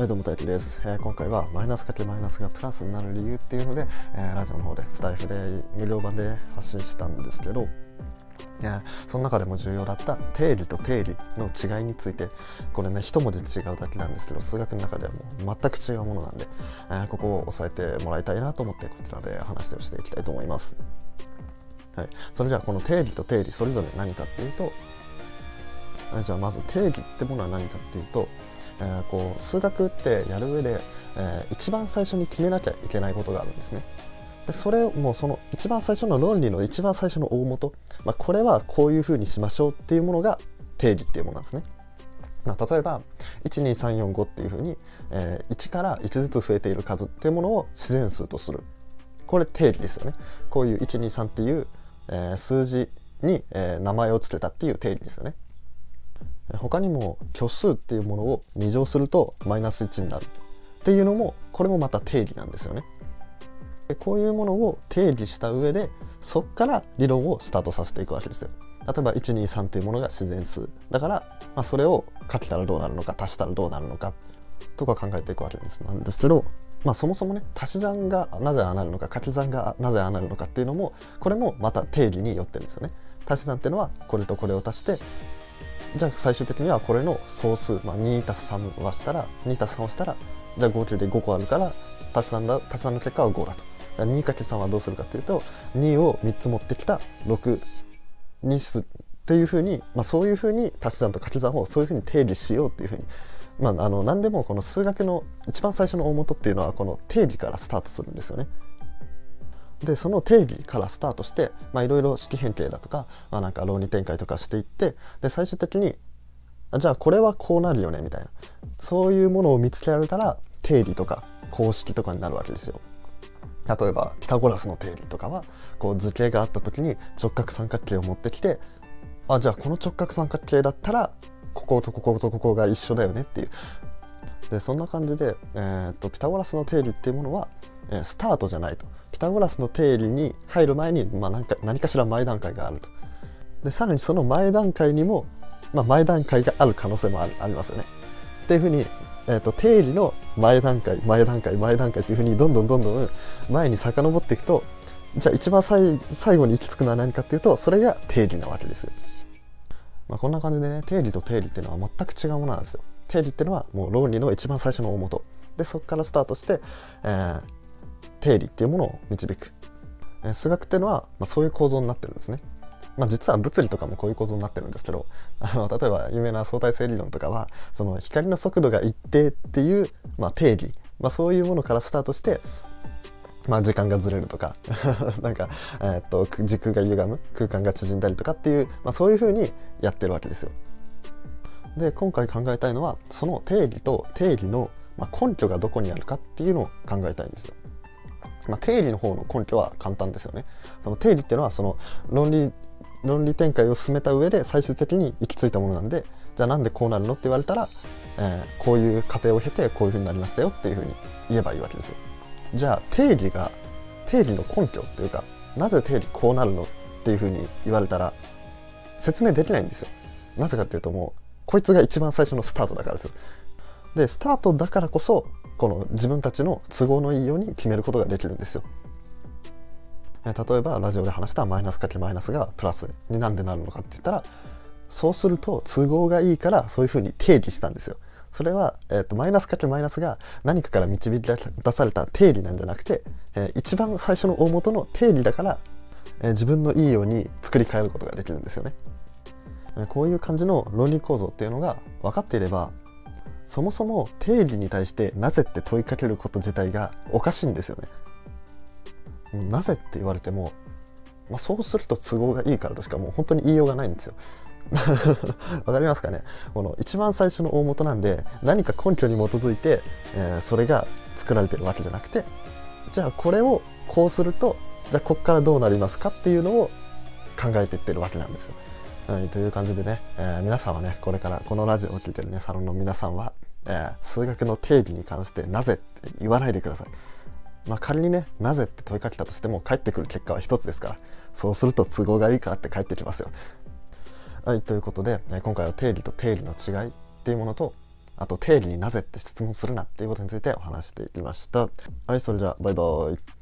はいどうも大輝です、えー、今回はマイナスかけマイナスがプラスになる理由っていうので、えー、ラジオの方でスタイフで無料版で発信したんですけどえー、その中でも重要だった定理と定理の違いについてこれね一文字違うだけなんですけど数学の中ではもう全く違うものなんで、えー、ここを押さえてもらいたいなと思ってこちらで話をしていきたいと思います。はい、それじゃあこの定理と定理それぞれ何かっていうと、はい、じゃあまず定義ってものは何かっていうとえー、こう数学ってやる上で、えー、一番最初に決めなきゃいけないことがあるんですね。でそれもその一番最初の論理の一番最初の大元、まあ、これはこういうふうにしましょうっていうものが定義っていうものなんですね。まあ、例えば12345っていうふうに、えー、1から1ずつ増えている数っていうものを自然数とするこれ定義ですよねこういう123っていう、えー、数字に、えー、名前を付けたっていう定義ですよね他にも虚数っていうものを2乗するとマイナス1になるっていうのもこれもまた定義なんですよね。でこういうものを定義した上でそっから理論をスタートさせていくわけですよ。例えば123っていうものが自然数だから、まあ、それをかけたらどうなるのか足したらどうなるのかとか考えていくわけですなんですけど、まあ、そもそもね足し算がなぜああなるのか掛け算がなぜああなるのかっていうのもこれもまた定義によってるんですよね。足し算っていうのはこれとこれを足してじゃあ最終的にはこれの総数、まあ、2たす3はしたら2たす3をしたらじゃあ合計で5個あるから足し算だ足し算の結果は5だと 2×3 はどうするかっていうと2を3つ持ってきた6にすっていうふうに、まあ、そういうふうに足し算と掛け算をそういうふうに定義しようっていうふうにまあ、あの何でもこの数学の一番最初の大元っていうのはこの定義からスタートするんですよね。でその定義からスタートしていろいろ式変形だとか,、まあ、なんか論理展開とかしていってで最終的にじゃあこれはこうなるよねみたいな。そういうものを見つけられたら定理とか公式とかになるわけですよ。例えばピタゴラスの定理とかはこう図形があった時に直角三角形を持ってきてあじゃあこの直角三角形だったらこことこことここが一緒だよねっていう。でそんな感じで、えー、っとピタゴラスの定理っていうものは、えー、スタートじゃないと。ピタゴラスの定理に入る前に、まあ、何か何かしら前段階があるとでさらにその前段階にも、まあ、前段階がある可能性もあありますよねっていうふうに、えーと、定理の前段階前段階前段階っていうふうにどんどんどんどん前に遡っていくとじゃあ一番最後に行き着くのは何かっていうとそれが定理なわけです。まあ、こんな感じでね定理と定理っていうのは全く違うものなんですよ。定理っていうのはもう論理の一番最初の大元でそこからスタートして、えー、定理っていうものを導く、数学っていうのは、まあ、そういう構造になってるんですね。まあ、実は物理とかもこういう構造になってるんですけど あの例えば有名な相対性理論とかはその光の速度が一定っていう、まあ、定義、まあ、そういうものからスタートしてまあ、時間がずれるとか なんか、えー、っと時空が歪む空間が縮んだりとかっていう、まあ、そういうふうにやってるわけですよ。で今回考えたいのはその定義と定義の、まあ、根拠がどこにあるかっていうのを考えたいんですよ。まあ、定理の方の根拠は簡単ですよね。その定理っていうのはその論理論理展開を進めた上で最終的に行き着いたものなんでじゃあなんでこうなるのって言われたら、えー、こういう過程を経てこういうふうになりましたよっていうふうに言えばいいわけですよ。じゃあ定理が定理の根拠っていうかなぜ定理こうなるのっていうふうに言われたら説明できないんですよ。なぜかっていうともうこいつが一番最初のスタートだからですよ。でスタートだからこそこの自分たちの都合のいいように決めることができるんですよ。例えばラジオで話したマイナスかけマイナスがプラスになんでなるのかって言ったらそうすると都合がいいからそういうふうに定義したんですよ。それは、えーと、マイナスかけマイナスが何かから導き出された定理なんじゃなくて、えー、一番最初の大元の定理だから、えー、自分のいいように作り変えることができるんですよね。えー、こういう感じの論理構造っていうのが分かっていればそもそも定義に対してなぜって問いかけること自体がおかしいんですよね。なぜって言われても、まあ、そうすると都合がいいからとしかもう本当に言いようがないんですよ。わかりますかね？この一番最初の大元なんで何か根拠に基づいて、えー、それが作られてるわけじゃなくてじゃあこれをこうするとじゃあこっからどうなりますかっていうのを考えていってるわけなんですよ。はい、という感じでね、えー、皆さんはね、これからこのラジオを聴いてるね、サロンの皆さんは、えー、数学の定義に関してなぜって言わないでください。まあ、仮にね、なぜって問いかけたとしても返ってくる結果は一つですから、そうすると都合がいいからって返ってきますよ。はい、ということで、え今回は定理と定理の違いっていうものと、あと定理になぜって質問するなっていうことについてお話していきましたはいそれじゃあバイバイ